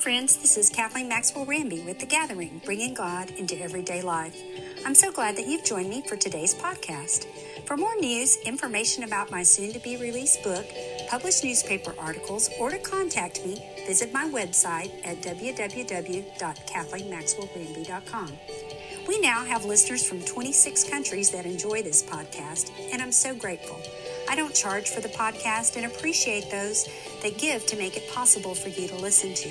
friends. This is Kathleen Maxwell Ramby with The Gathering, bringing God into everyday life. I'm so glad that you've joined me for today's podcast. For more news, information about my soon to be released book, published newspaper articles, or to contact me, visit my website at www.kathleenmaxwellramby.com. We now have listeners from 26 countries that enjoy this podcast, and I'm so grateful. I don't charge for the podcast and appreciate those that give to make it possible for you to listen to.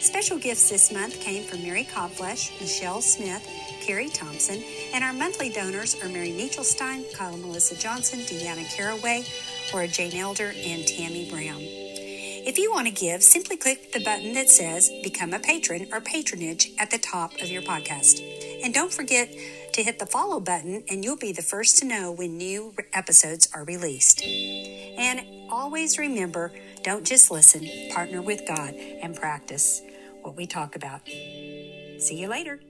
Special gifts this month came from Mary Cobflesh, Michelle Smith, Carrie Thompson, and our monthly donors are Mary Michelstein, Kyle Melissa Johnson, Deanna Caraway, Laura Jane Elder, and Tammy Brown. If you want to give, simply click the button that says Become a Patron or Patronage at the top of your podcast. And don't forget to hit the follow button, and you'll be the first to know when new episodes are released. And always remember don't just listen, partner with God and practice what we talk about. See you later.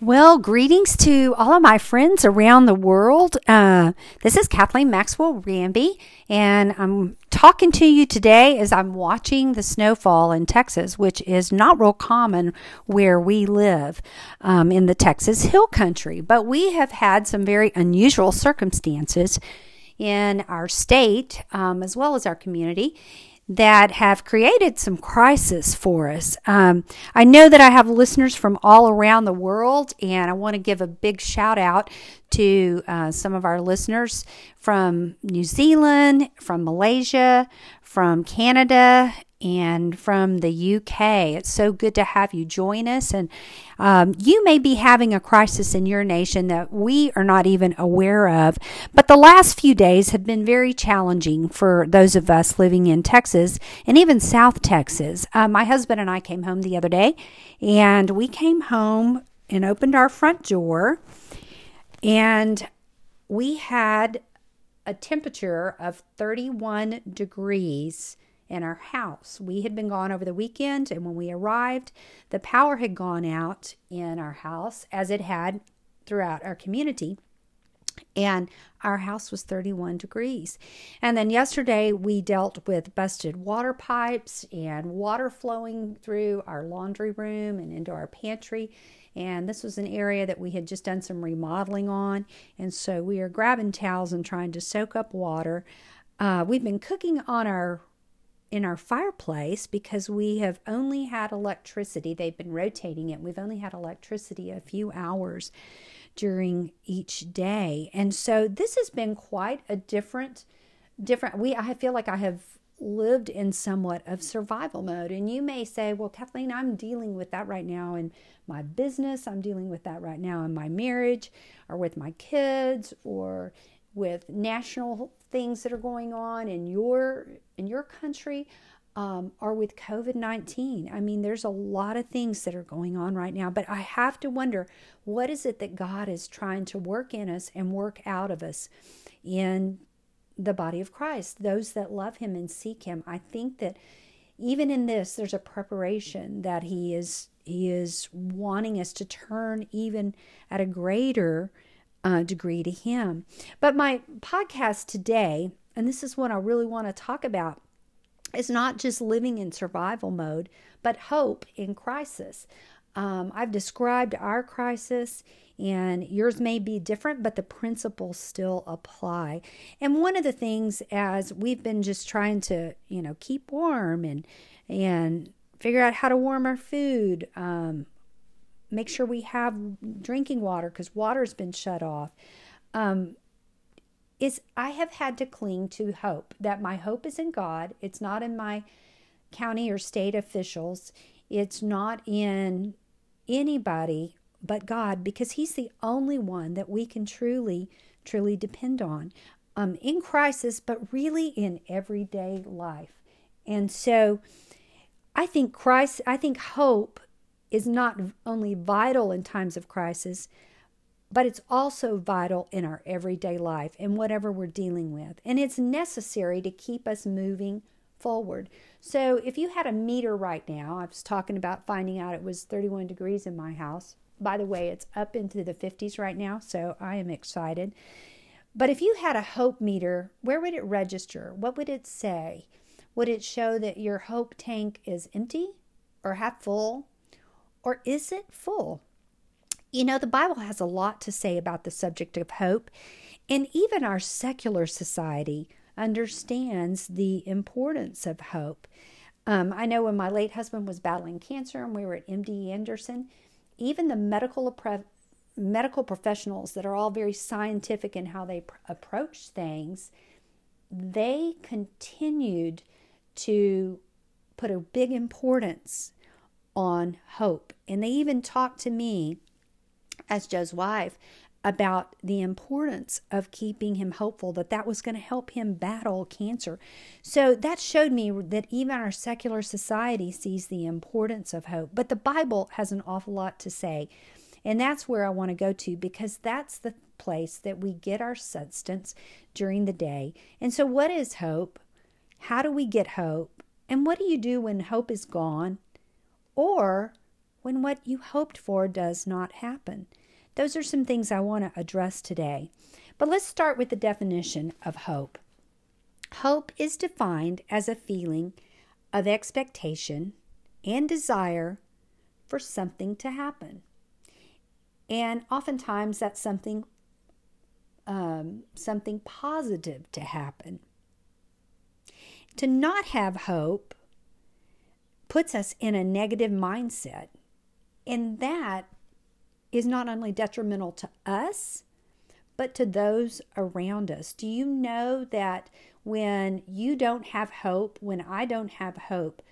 Well, greetings to all of my friends around the world. Uh, this is Kathleen Maxwell Ramby, and I'm talking to you today as I'm watching the snowfall in Texas, which is not real common where we live um, in the Texas Hill Country. But we have had some very unusual circumstances in our state um, as well as our community that have created some crisis for us. Um, I know that I have listeners from all around the world, and I want to give a big shout out to uh, some of our listeners from New Zealand, from Malaysia, from Canada, and from the UK. It's so good to have you join us. And um, you may be having a crisis in your nation that we are not even aware of. But the last few days have been very challenging for those of us living in Texas and even South Texas. Uh, my husband and I came home the other day, and we came home and opened our front door, and we had a temperature of 31 degrees in our house. We had been gone over the weekend, and when we arrived, the power had gone out in our house as it had throughout our community. And our house was 31 degrees. And then yesterday we dealt with busted water pipes and water flowing through our laundry room and into our pantry. And this was an area that we had just done some remodeling on. And so we are grabbing towels and trying to soak up water. Uh, we've been cooking on our in our fireplace because we have only had electricity. They've been rotating it. We've only had electricity a few hours during each day. And so this has been quite a different different we I feel like I have lived in somewhat of survival mode. And you may say, well, Kathleen, I'm dealing with that right now in my business. I'm dealing with that right now in my marriage or with my kids or with national things that are going on in your in your country um, or with COVID 19. I mean, there's a lot of things that are going on right now, but I have to wonder what is it that God is trying to work in us and work out of us in the body of Christ, those that love Him and seek Him. I think that even in this, there's a preparation that He is He is wanting us to turn even at a greater uh, degree to Him. But my podcast today, and this is what I really want to talk about, is not just living in survival mode, but hope in crisis. Um, I've described our crisis, and yours may be different, but the principles still apply. And one of the things, as we've been just trying to, you know, keep warm and and figure out how to warm our food, um, make sure we have drinking water because water's been shut off. Um, is I have had to cling to hope that my hope is in God. It's not in my county or state officials. It's not in anybody but God because He's the only one that we can truly, truly depend on um, in crisis, but really in everyday life. And so I think Christ, I think hope is not only vital in times of crisis, but it's also vital in our everyday life and whatever we're dealing with. And it's necessary to keep us moving forward. So if you had a meter right now, I was talking about finding out it was 31 degrees in my house. By the way, it's up into the 50s right now, so I am excited. But if you had a hope meter, where would it register? What would it say? Would it show that your hope tank is empty or half full? Or is it full? You know, the Bible has a lot to say about the subject of hope, and even our secular society understands the importance of hope. Um, I know when my late husband was battling cancer and we were at MD Anderson, even the medical medical professionals that are all very scientific in how they pr- approach things, they continued to put a big importance on hope. And they even talked to me as Joe's wife about the importance of keeping him hopeful that that was going to help him battle cancer. So that showed me that even our secular society sees the importance of hope. But the Bible has an awful lot to say. And that's where I want to go to because that's the place that we get our substance during the day. And so, what is hope? How do we get hope? And what do you do when hope is gone or when what you hoped for does not happen? Those are some things I want to address today. But let's start with the definition of hope. Hope is defined as a feeling of expectation and desire for something to happen. And oftentimes that's something um, something positive to happen. To not have hope puts us in a negative mindset. And that is not only detrimental to us, but to those around us. Do you know that when you don't have hope, when I don't have hope,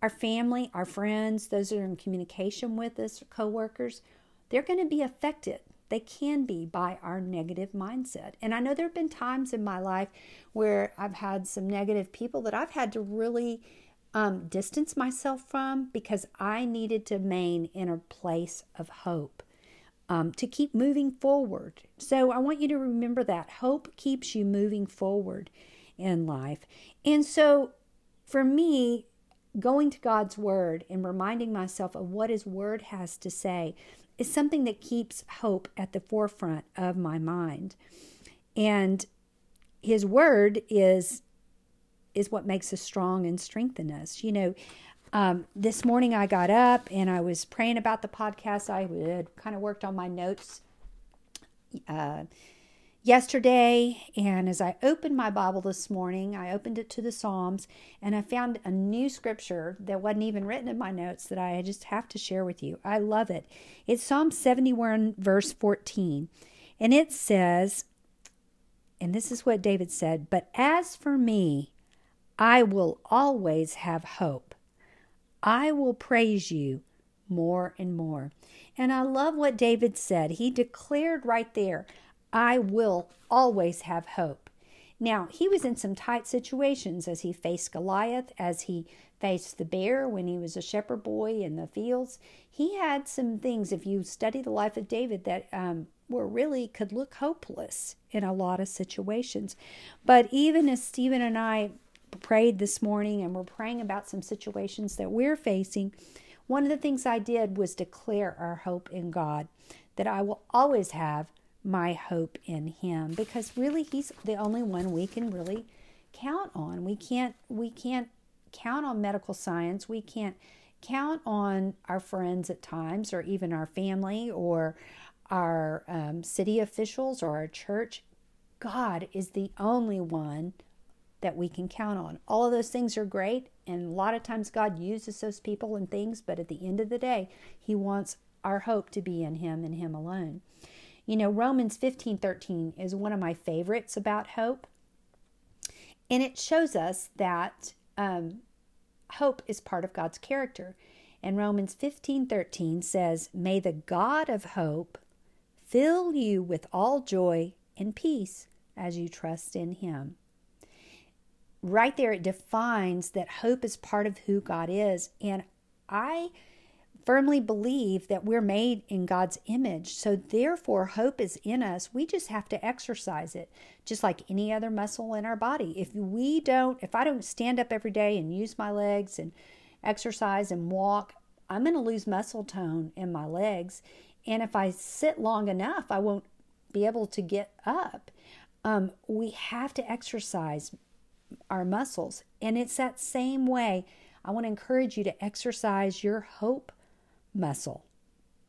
our family, our friends, those that are in communication with us, coworkers, they're going to be affected. They can be by our negative mindset. And I know there have been times in my life where I've had some negative people that I've had to really um, distance myself from because I needed to remain in a place of hope um, to keep moving forward. So I want you to remember that hope keeps you moving forward in life. And so for me, going to God's Word and reminding myself of what His Word has to say is something that keeps hope at the forefront of my mind. And His Word is is what makes us strong and strengthen us. You know, um, this morning I got up and I was praying about the podcast. I had kind of worked on my notes uh, yesterday. And as I opened my Bible this morning, I opened it to the Psalms and I found a new scripture that wasn't even written in my notes that I just have to share with you. I love it. It's Psalm 71, verse 14. And it says, and this is what David said, but as for me, I will always have hope. I will praise you more and more. And I love what David said. He declared right there, I will always have hope. Now, he was in some tight situations as he faced Goliath, as he faced the bear when he was a shepherd boy in the fields. He had some things, if you study the life of David, that um, were really could look hopeless in a lot of situations. But even as Stephen and I prayed this morning and we're praying about some situations that we're facing, one of the things I did was declare our hope in God, that I will always have my hope in him because really he's the only one we can really count on. We can't we can't count on medical science. We can't count on our friends at times or even our family or our um, city officials or our church. God is the only one that we can count on. All of those things are great, and a lot of times God uses those people and things, but at the end of the day, He wants our hope to be in Him and Him alone. You know, Romans 15 13 is one of my favorites about hope, and it shows us that um, hope is part of God's character. And Romans 15 13 says, May the God of hope fill you with all joy and peace as you trust in Him right there, it defines that hope is part of who God is. And I firmly believe that we're made in God's image. So, therefore, hope is in us. We just have to exercise it, just like any other muscle in our body. If we don't, if I don't stand up every day and use my legs and exercise and walk, I'm going to lose muscle tone in my legs. And if I sit long enough, I won't be able to get up. Um, we have to exercise our muscles. And it's that same way. I want to encourage you to exercise your hope muscle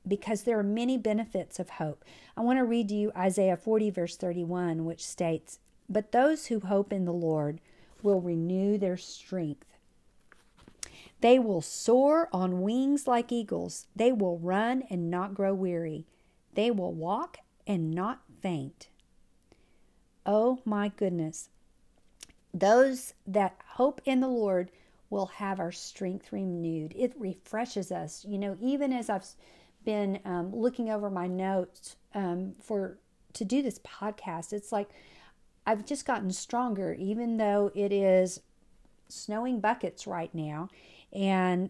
because there are many benefits of hope. I want to read to you Isaiah 40, verse 31, which states, But those who hope in the Lord will renew their strength. They will soar on wings like eagles. They will run and not grow weary. They will walk and not faint. Oh my goodness. Those that hope in the Lord will have our strength renewed. It refreshes us. You know, even as I've been um, looking over my notes um, for to do this podcast, it's like I've just gotten stronger, even though it is snowing buckets right now and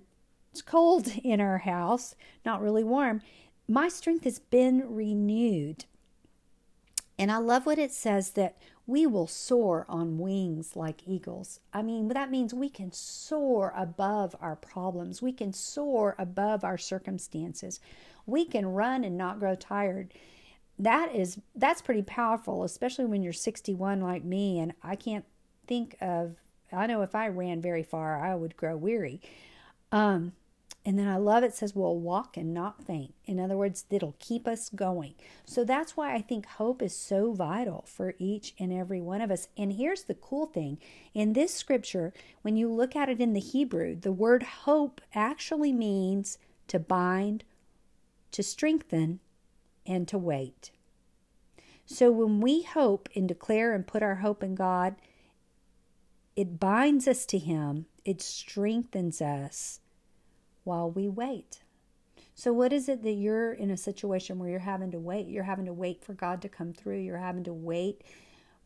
it's cold in our house, not really warm. My strength has been renewed. And I love what it says that we will soar on wings like eagles. I mean, that means we can soar above our problems. We can soar above our circumstances. We can run and not grow tired. That is that's pretty powerful, especially when you're 61 like me and I can't think of I know if I ran very far, I would grow weary. Um, and then I love it says we'll walk and not faint. In other words, it'll keep us going. So that's why I think hope is so vital for each and every one of us. And here's the cool thing in this scripture, when you look at it in the Hebrew, the word hope actually means to bind, to strengthen, and to wait. So when we hope and declare and put our hope in God, it binds us to Him, it strengthens us while we wait. So, what is it that you're in a situation where you're having to wait? You're having to wait for God to come through. You're having to wait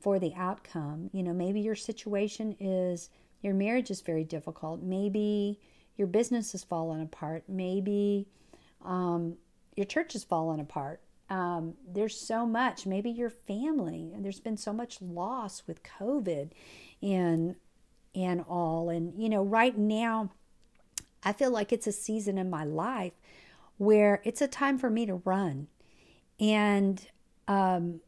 for the outcome. You know, maybe your situation is your marriage is very difficult. Maybe your business has fallen apart. Maybe um, your church has fallen apart. Um, there's so much. Maybe your family, and there's been so much loss with COVID and and all. And you know, right now I feel like it's a season in my life where it's a time for me to run. And um,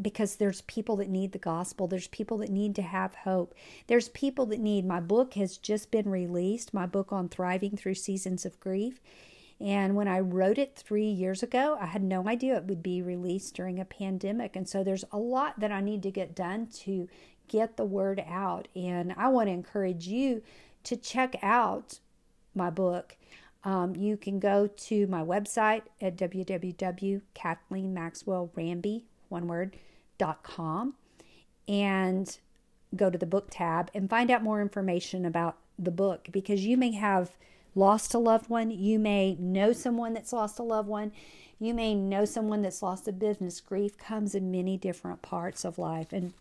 because there's people that need the gospel, there's people that need to have hope, there's people that need. My book has just been released, my book on thriving through seasons of grief. And when I wrote it three years ago, I had no idea it would be released during a pandemic. And so there's a lot that I need to get done to get the word out. And I want to encourage you to check out my book. Um, you can go to my website at www.kathleenmaxwellramby, one word, dot com, and go to the book tab and find out more information about the book because you may have lost a loved one. You may know someone that's lost a loved one. You may know someone that's lost a business. Grief comes in many different parts of life. And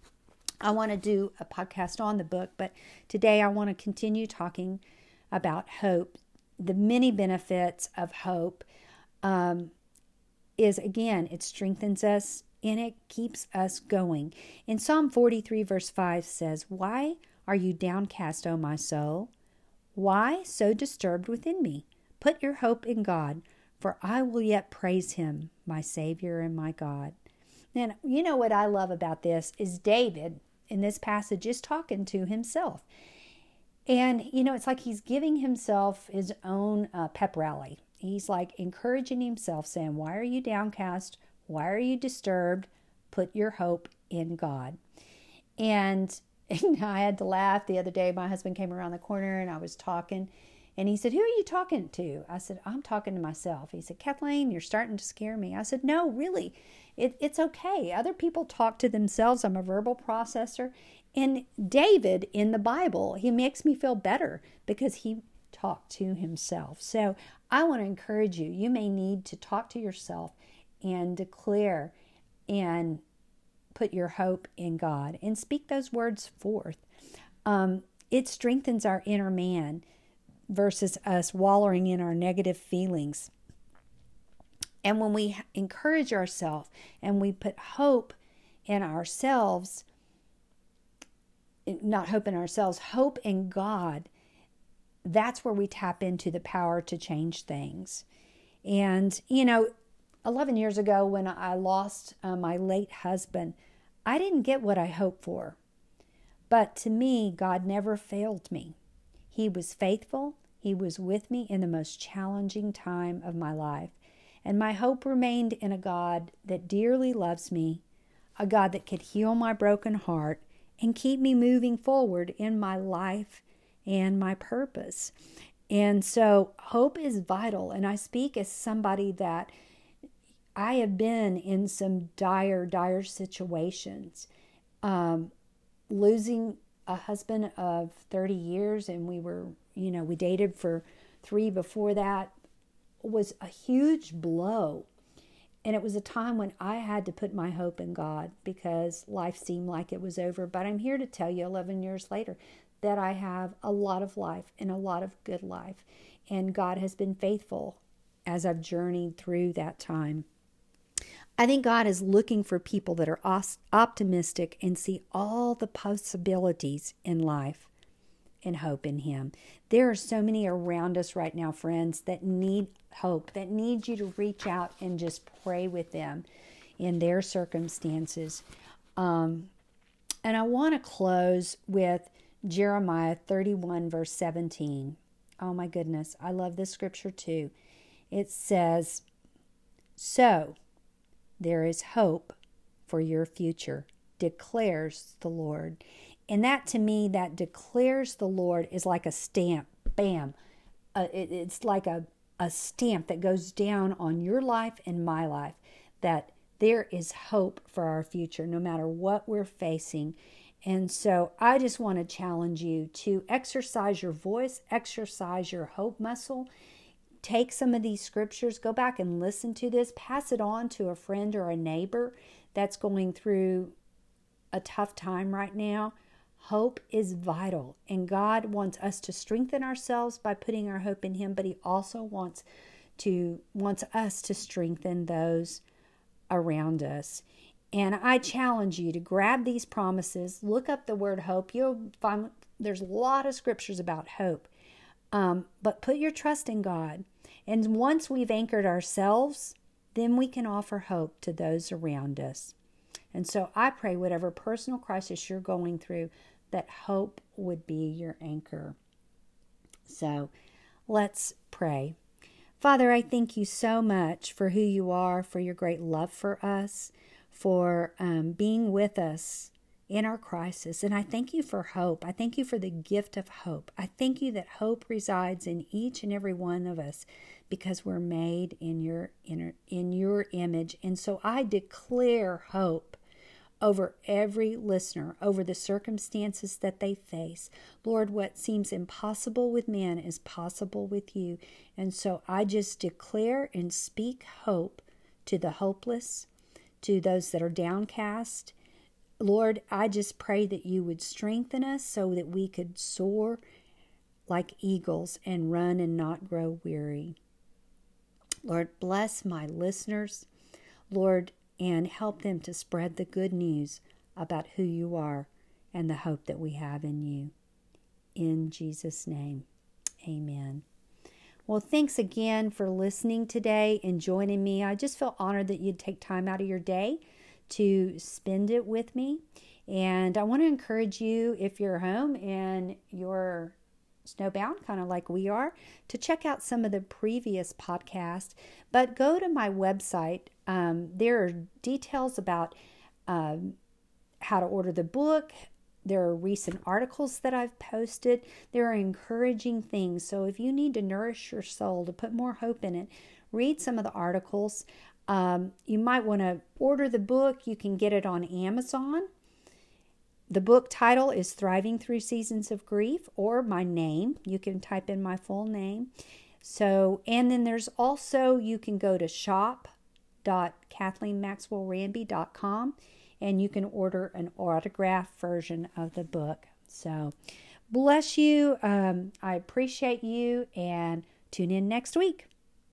I want to do a podcast on the book, but today I want to continue talking about hope. The many benefits of hope um, is again, it strengthens us and it keeps us going. In Psalm 43, verse 5 says, Why are you downcast, O my soul? Why so disturbed within me? Put your hope in God, for I will yet praise him, my Savior and my God. And you know what I love about this is David in this passage is talking to himself. And, you know, it's like he's giving himself his own uh, pep rally. He's like encouraging himself, saying, Why are you downcast? Why are you disturbed? Put your hope in God. And, and I had to laugh the other day. My husband came around the corner and I was talking. And he said, Who are you talking to? I said, I'm talking to myself. He said, Kathleen, you're starting to scare me. I said, No, really, it, it's okay. Other people talk to themselves. I'm a verbal processor. And David in the Bible, he makes me feel better because he talked to himself. So I want to encourage you. You may need to talk to yourself and declare and put your hope in God and speak those words forth. Um, it strengthens our inner man versus us wallowing in our negative feelings. And when we encourage ourselves and we put hope in ourselves, not hope in ourselves, hope in God, that's where we tap into the power to change things. And, you know, 11 years ago when I lost uh, my late husband, I didn't get what I hoped for. But to me, God never failed me. He was faithful. He was with me in the most challenging time of my life. And my hope remained in a God that dearly loves me, a God that could heal my broken heart and keep me moving forward in my life and my purpose. And so hope is vital. And I speak as somebody that I have been in some dire, dire situations. Um, losing a husband of 30 years, and we were, you know, we dated for three before that, was a huge blow. And it was a time when I had to put my hope in God because life seemed like it was over. But I'm here to tell you 11 years later that I have a lot of life and a lot of good life. And God has been faithful as I've journeyed through that time. I think God is looking for people that are optimistic and see all the possibilities in life and hope in Him. There are so many around us right now, friends, that need hope, that need you to reach out and just pray with them in their circumstances. Um, and I want to close with Jeremiah 31, verse 17. Oh my goodness, I love this scripture too. It says, So there is hope for your future, declares the Lord. And that to me, that declares the Lord is like a stamp, bam. Uh, it, it's like a, a stamp that goes down on your life and my life that there is hope for our future, no matter what we're facing. And so I just want to challenge you to exercise your voice, exercise your hope muscle. Take some of these scriptures, go back and listen to this, pass it on to a friend or a neighbor that's going through a tough time right now. Hope is vital, and God wants us to strengthen ourselves by putting our hope in Him, but He also wants to wants us to strengthen those around us. And I challenge you to grab these promises, look up the word hope. You'll find there's a lot of scriptures about hope. Um, but put your trust in God. And once we've anchored ourselves, then we can offer hope to those around us. And so I pray, whatever personal crisis you're going through, that hope would be your anchor. So let's pray. Father, I thank you so much for who you are, for your great love for us for um, being with us in our crisis. And I thank you for hope. I thank you for the gift of hope. I thank you that hope resides in each and every one of us because we're made in your in, in your image. And so I declare hope over every listener, over the circumstances that they face. Lord, what seems impossible with man is possible with you. And so I just declare and speak hope to the hopeless, to those that are downcast. Lord, I just pray that you would strengthen us so that we could soar like eagles and run and not grow weary. Lord, bless my listeners, Lord, and help them to spread the good news about who you are and the hope that we have in you. In Jesus' name, amen. Well, thanks again for listening today and joining me. I just feel honored that you'd take time out of your day to spend it with me. And I want to encourage you, if you're home and you're snowbound, kind of like we are, to check out some of the previous podcasts. But go to my website. Um, there are details about um, how to order the book, there are recent articles that I've posted. There are encouraging things. So if you need to nourish your soul, to put more hope in it, read some of the articles. Um, you might want to order the book. You can get it on Amazon. The book title is Thriving Through Seasons of Grief, or my name. You can type in my full name. So, and then there's also, you can go to shop.kathleenmaxwellramby.com and you can order an autograph version of the book. So, bless you. Um, I appreciate you, and tune in next week.